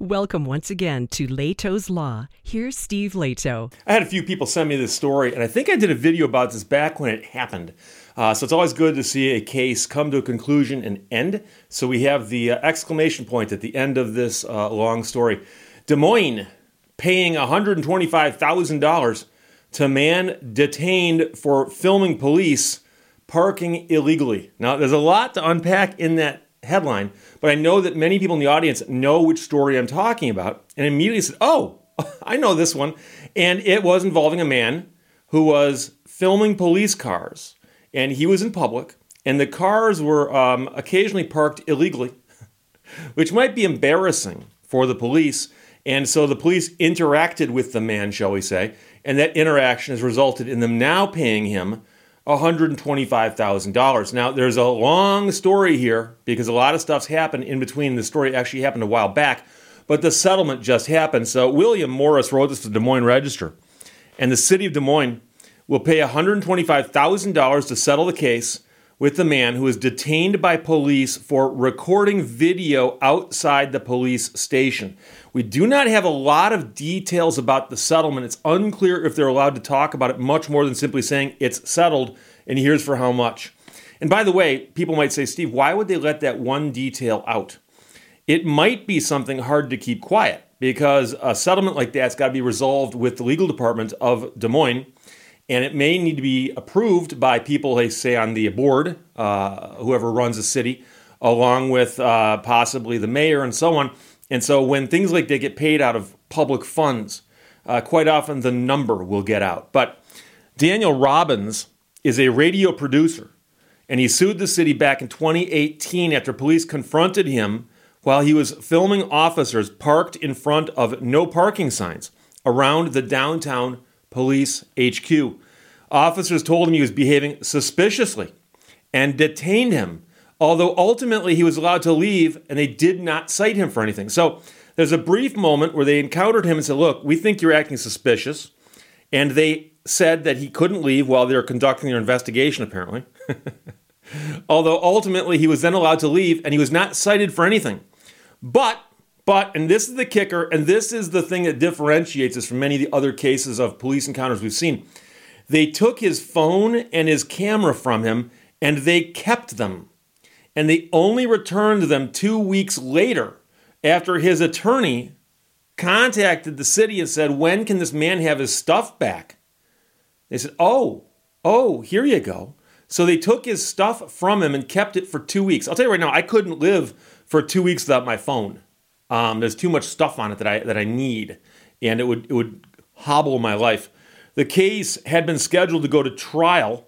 Welcome once again to Lehto's Law. Here's Steve Lehto. I had a few people send me this story, and I think I did a video about this back when it happened. Uh, so it's always good to see a case come to a conclusion and end. So we have the uh, exclamation point at the end of this uh, long story. Des Moines paying $125,000 to man detained for filming police parking illegally. Now, there's a lot to unpack in that headline, but I know that many people in the audience know which story I'm talking about, and immediately said, Oh, I know this one. And it was involving a man who was filming police cars, and he was in public, and the cars were um, occasionally parked illegally, which might be embarrassing for the police. And so the police interacted with the man, shall we say, and that interaction has resulted in them now paying him $125,000. Now, there's a long story here because a lot of stuff's happened in between. The story actually happened a while back, but the settlement just happened. So, William Morris wrote this to the Des Moines Register, and the city of Des Moines will pay $125,000 to settle the case with the man who was detained by police for recording video outside the police station. We do not have a lot of details about the settlement. It's unclear if they're allowed to talk about it much more than simply saying it's settled and here's for how much. And by the way, people might say, Steve, why would they let that one detail out? It might be something hard to keep quiet because a settlement like that's got to be resolved with the legal department of Des Moines and it may need to be approved by people, they say, on the board, uh, whoever runs the city, along with uh, possibly the mayor and so on. And so when things like they get paid out of public funds, uh, quite often the number will get out. But Daniel Robbins is a radio producer, and he sued the city back in 2018 after police confronted him while he was filming officers parked in front of no parking signs around the downtown police HQ. Officers told him he was behaving suspiciously and detained him, although ultimately he was allowed to leave and they did not cite him for anything. So there's a brief moment where they encountered him and said, Look, we think you're acting suspicious. And they said that he couldn't leave while they were conducting their investigation, apparently. although ultimately he was then allowed to leave and he was not cited for anything. But but, and this is the kicker, and this is the thing that differentiates us from many of the other cases of police encounters we've seen. They took his phone and his camera from him, and they kept them. And they only returned them two weeks later after his attorney contacted the city and said, When can this man have his stuff back? They said, Oh, oh, here you go. So they took his stuff from him and kept it for two weeks. I'll tell you right now, I couldn't live for two weeks without my phone. Um, there's too much stuff on it that I that I need, and it would it would hobble my life. The case had been scheduled to go to trial,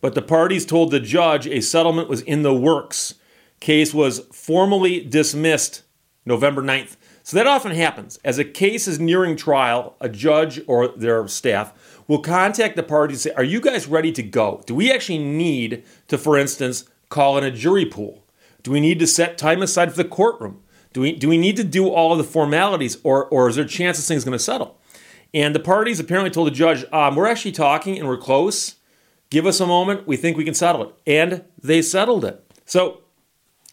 but the parties told the judge a settlement was in the works. Case was formally dismissed November 9th. So that often happens. As a case is nearing trial, a judge or their staff will contact the parties and say, Are you guys ready to go? Do we actually need to, for instance, call in a jury pool? Do we need to set time aside for the courtroom? Do we, do we need to do all of the formalities, or, or is there a chance this thing's going to settle? And the parties apparently told the judge, um, We're actually talking and we're close. Give us a moment. We think we can settle it. And they settled it. So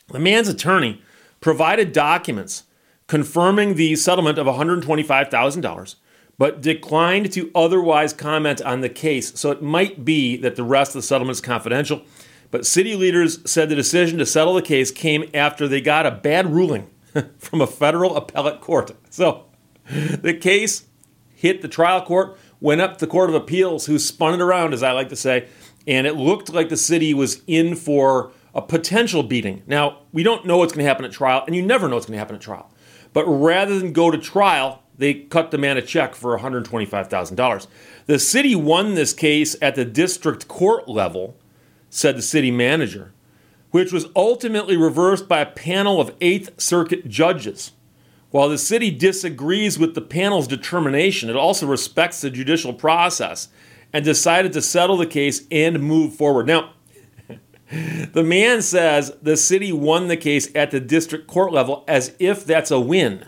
the man's attorney provided documents confirming the settlement of $125,000, but declined to otherwise comment on the case. So it might be that the rest of the settlement is confidential. But city leaders said the decision to settle the case came after they got a bad ruling from a federal appellate court. So the case hit the trial court, went up to the Court of Appeals, who spun it around, as I like to say, and it looked like the city was in for a potential beating. Now, we don't know what's going to happen at trial, and you never know what's going to happen at trial. But rather than go to trial, they cut the man a check for $125,000. The city won this case at the district court level, said the city manager which was ultimately reversed by a panel of Eighth Circuit judges. While the city disagrees with the panel's determination, it also respects the judicial process and decided to settle the case and move forward. Now, the man says the city won the case at the district court level as if that's a win.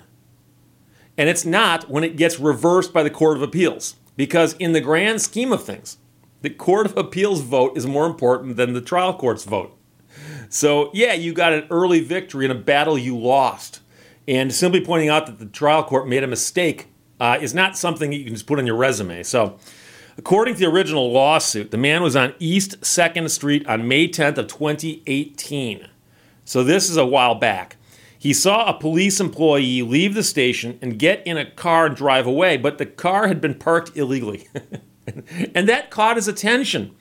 And it's not when it gets reversed by the Court of Appeals. Because, in the grand scheme of things, the Court of Appeals vote is more important than the trial court's vote. So, yeah, you got an early victory in a battle you lost. And simply pointing out that the trial court made a mistake uh, is not something you can just put on your resume. So, according to the original lawsuit, the man was on East 2nd Street on May 10th of 2018. So, this is a while back. He saw a police employee leave the station and get in a car and drive away, but the car had been parked illegally. and that caught his attention.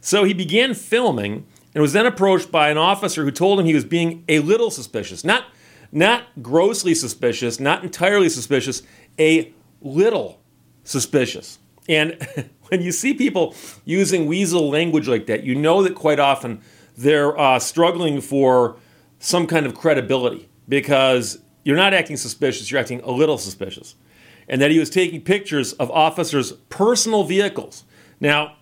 So he began filming and was then approached by an officer who told him he was being a little suspicious. Not, not grossly suspicious, not entirely suspicious, a little suspicious. And when you see people using weasel language like that, you know that quite often they're uh, struggling for some kind of credibility because you're not acting suspicious, you're acting a little suspicious. And that he was taking pictures of officers' personal vehicles. Now,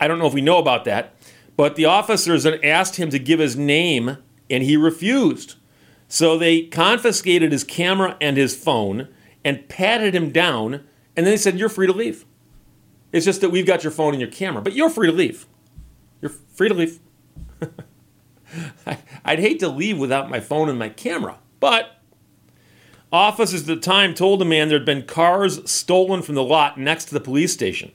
I don't know if we know about that, but the officers then asked him to give his name and he refused. So they confiscated his camera and his phone and patted him down, and then they said, You're free to leave. It's just that we've got your phone and your camera, but you're free to leave. You're free to leave. I'd hate to leave without my phone and my camera, but officers at the time told the man there had been cars stolen from the lot next to the police station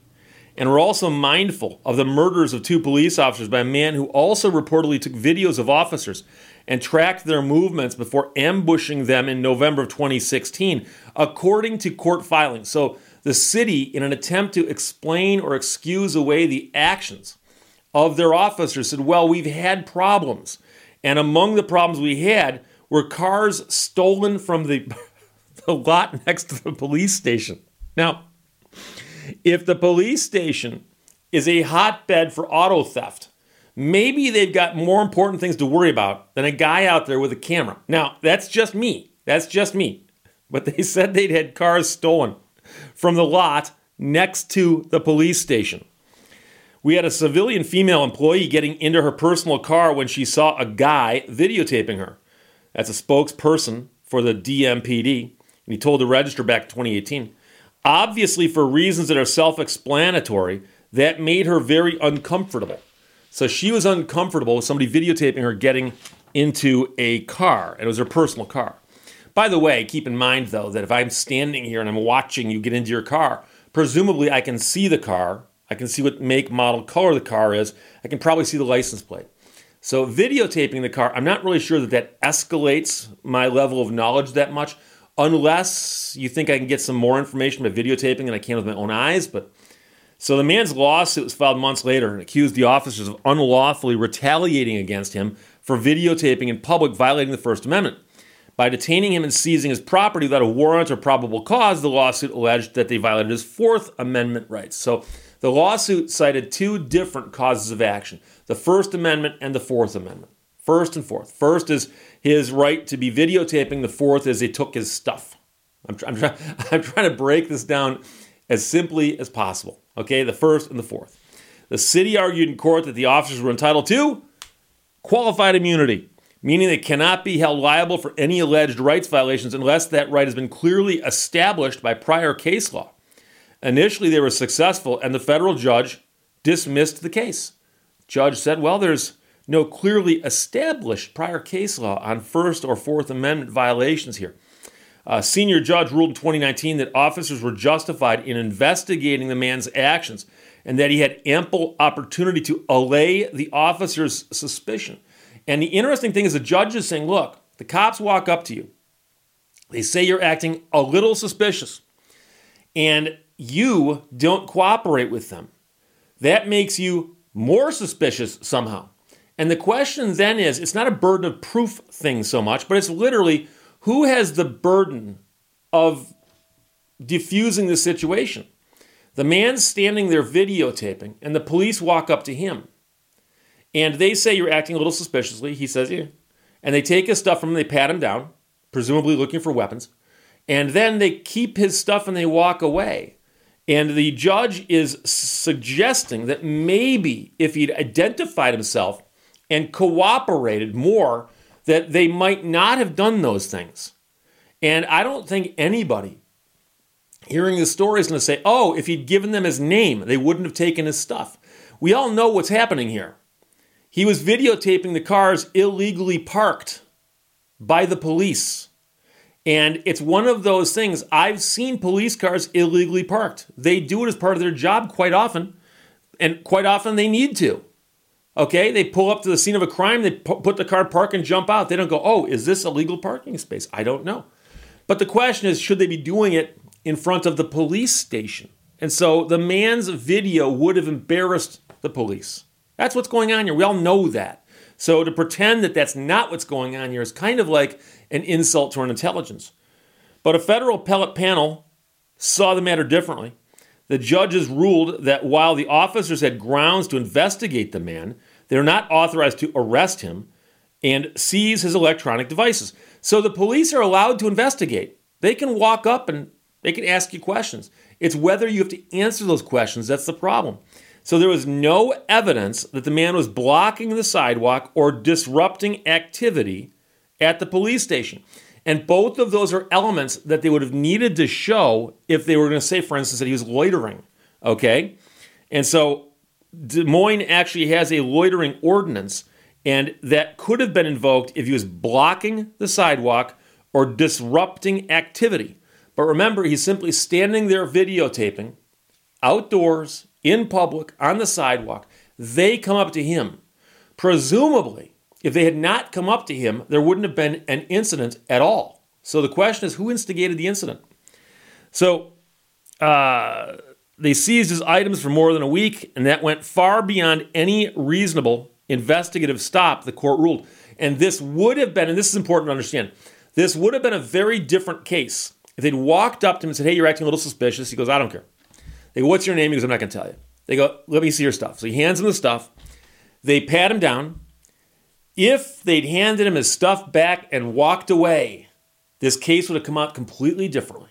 and were also mindful of the murders of two police officers by a man who also reportedly took videos of officers and tracked their movements before ambushing them in November of 2016, according to court filings. So the city, in an attempt to explain or excuse away the actions of their officers said, Well, we've had problems. And among the problems we had were cars stolen from the, the lot next to the police station. Now, if the police station is a hotbed for auto theft, maybe they've got more important things to worry about than a guy out there with a camera. Now, that's just me. That's just me. But they said they'd had cars stolen from the lot next to the police station. We had a civilian female employee getting into her personal car when she saw a guy videotaping her. That's a spokesperson for the DMPD, and he told the register back in 2018. Obviously, for reasons that are self explanatory, that made her very uncomfortable. So she was uncomfortable with somebody videotaping her getting into a car, and it was her personal car. By the way, keep in mind though that if I'm standing here and I'm watching you get into your car, presumably I can see the car I can see what make, model, color the car is. I can probably see the license plate. So, videotaping the car, I'm not really sure that that escalates my level of knowledge that much, unless you think I can get some more information by videotaping than I can with my own eyes. But so the man's lawsuit was filed months later and accused the officers of unlawfully retaliating against him for videotaping in public, violating the First Amendment. By detaining him and seizing his property without a warrant or probable cause, the lawsuit alleged that they violated his Fourth Amendment rights. So the lawsuit cited two different causes of action the First Amendment and the Fourth Amendment. First and fourth. First is his right to be videotaping, the fourth is he took his stuff. I'm, I'm, try, I'm trying to break this down as simply as possible. Okay, the first and the fourth. The city argued in court that the officers were entitled to qualified immunity, meaning they cannot be held liable for any alleged rights violations unless that right has been clearly established by prior case law. Initially, they were successful, and the federal judge dismissed the case. Judge said, Well, there's no clearly established prior case law on First or Fourth Amendment violations here. A senior judge ruled in 2019 that officers were justified in investigating the man's actions and that he had ample opportunity to allay the officer's suspicion. And the interesting thing is, the judge is saying, Look, the cops walk up to you, they say you're acting a little suspicious. And you don't cooperate with them. That makes you more suspicious somehow. And the question then is it's not a burden of proof thing so much, but it's literally who has the burden of diffusing the situation? The man standing there videotaping, and the police walk up to him. And they say you're acting a little suspiciously. He says, yeah. And they take his stuff from him, they pat him down, presumably looking for weapons. And then they keep his stuff and they walk away. And the judge is suggesting that maybe if he'd identified himself and cooperated more, that they might not have done those things. And I don't think anybody hearing the story is going to say, oh, if he'd given them his name, they wouldn't have taken his stuff. We all know what's happening here. He was videotaping the cars illegally parked by the police. And it's one of those things. I've seen police cars illegally parked. They do it as part of their job quite often, and quite often they need to. Okay, they pull up to the scene of a crime, they put the car, park, and jump out. They don't go, oh, is this a legal parking space? I don't know. But the question is, should they be doing it in front of the police station? And so the man's video would have embarrassed the police. That's what's going on here. We all know that. So to pretend that that's not what's going on here is kind of like an insult to our intelligence. But a federal appellate panel saw the matter differently. The judges ruled that while the officers had grounds to investigate the man, they're not authorized to arrest him and seize his electronic devices. So the police are allowed to investigate. They can walk up and they can ask you questions. It's whether you have to answer those questions that's the problem. So there was no evidence that the man was blocking the sidewalk or disrupting activity at the police station. And both of those are elements that they would have needed to show if they were going to say, for instance, that he was loitering. Okay? And so Des Moines actually has a loitering ordinance, and that could have been invoked if he was blocking the sidewalk or disrupting activity. But remember, he's simply standing there videotaping outdoors, in public, on the sidewalk. They come up to him. Presumably, if they had not come up to him, there wouldn't have been an incident at all. So the question is who instigated the incident? So uh, they seized his items for more than a week, and that went far beyond any reasonable investigative stop, the court ruled. And this would have been, and this is important to understand, this would have been a very different case if they'd walked up to him and said, Hey, you're acting a little suspicious. He goes, I don't care. They go, What's your name? He goes, I'm not going to tell you. They go, Let me see your stuff. So he hands him the stuff. They pat him down. If they'd handed him his stuff back and walked away, this case would have come out completely differently.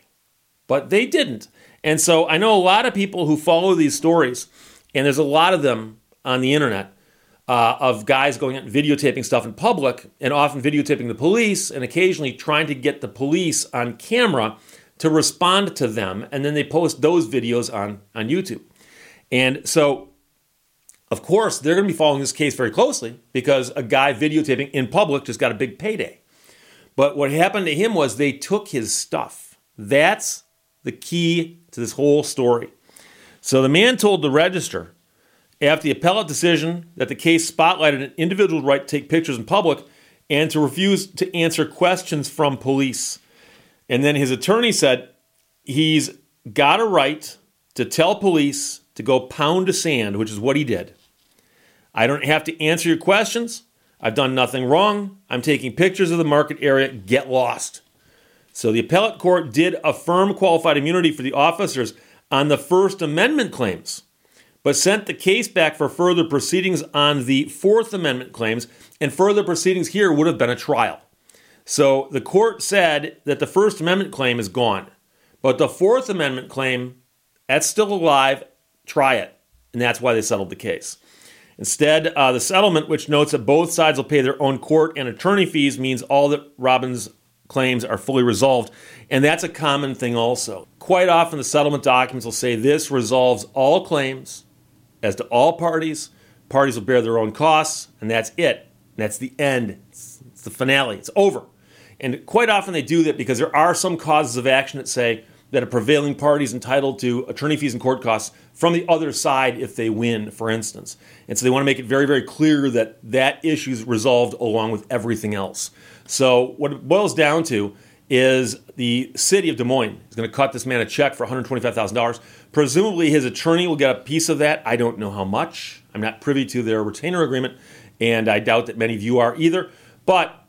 But they didn't. And so I know a lot of people who follow these stories, and there's a lot of them on the internet uh, of guys going out and videotaping stuff in public and often videotaping the police and occasionally trying to get the police on camera to respond to them. And then they post those videos on, on YouTube. And so of course, they're going to be following this case very closely because a guy videotaping in public just got a big payday. But what happened to him was they took his stuff. That's the key to this whole story. So the man told the register after the appellate decision that the case spotlighted an individual's right to take pictures in public and to refuse to answer questions from police. And then his attorney said he's got a right to tell police to go pound the sand, which is what he did. I don't have to answer your questions. I've done nothing wrong. I'm taking pictures of the market area. Get lost. So the appellate court did affirm qualified immunity for the officers on the First Amendment claims, but sent the case back for further proceedings on the Fourth Amendment claims, and further proceedings here would have been a trial. So the court said that the First Amendment claim is gone, but the Fourth Amendment claim, that's still alive. Try it. And that's why they settled the case. Instead, uh, the settlement, which notes that both sides will pay their own court and attorney fees, means all that Robbins claims are fully resolved. And that's a common thing also. Quite often, the settlement documents will say this resolves all claims as to all parties. Parties will bear their own costs, and that's it. And that's the end. It's, it's the finale. It's over. And quite often they do that because there are some causes of action that say, that a prevailing party is entitled to attorney fees and court costs from the other side if they win, for instance. And so they want to make it very, very clear that that issue is resolved along with everything else. So what it boils down to is the city of Des Moines is going to cut this man a check for $125,000. Presumably his attorney will get a piece of that. I don't know how much. I'm not privy to their retainer agreement, and I doubt that many of you are either. But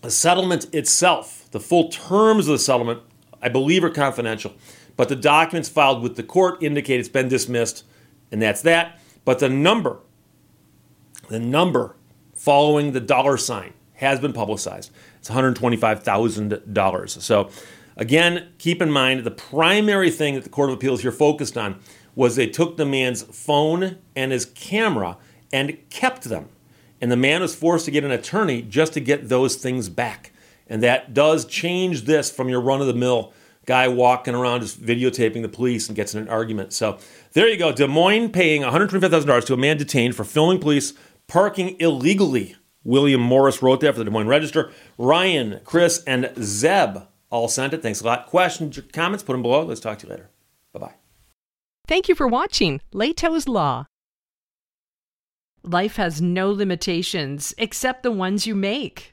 the settlement itself, the full terms of the settlement I believe are confidential. But the documents filed with the court indicate it's been dismissed, and that's that. But the number, the number following the dollar sign has been publicized. It's $125,000. So, again, keep in mind the primary thing that the Court of Appeals here focused on was they took the man's phone and his camera and kept them. And the man was forced to get an attorney just to get those things back. And that does change this from your run of the mill guy walking around just videotaping the police and gets in an argument. So there you go. Des Moines paying $125,000 to a man detained for filming police parking illegally. William Morris wrote that for the Des Moines Register. Ryan, Chris, and Zeb all sent it. Thanks a lot. Questions or comments, put them below. Let's talk to you later. Bye bye. Thank you for watching Lehto's Law. Life has no limitations except the ones you make.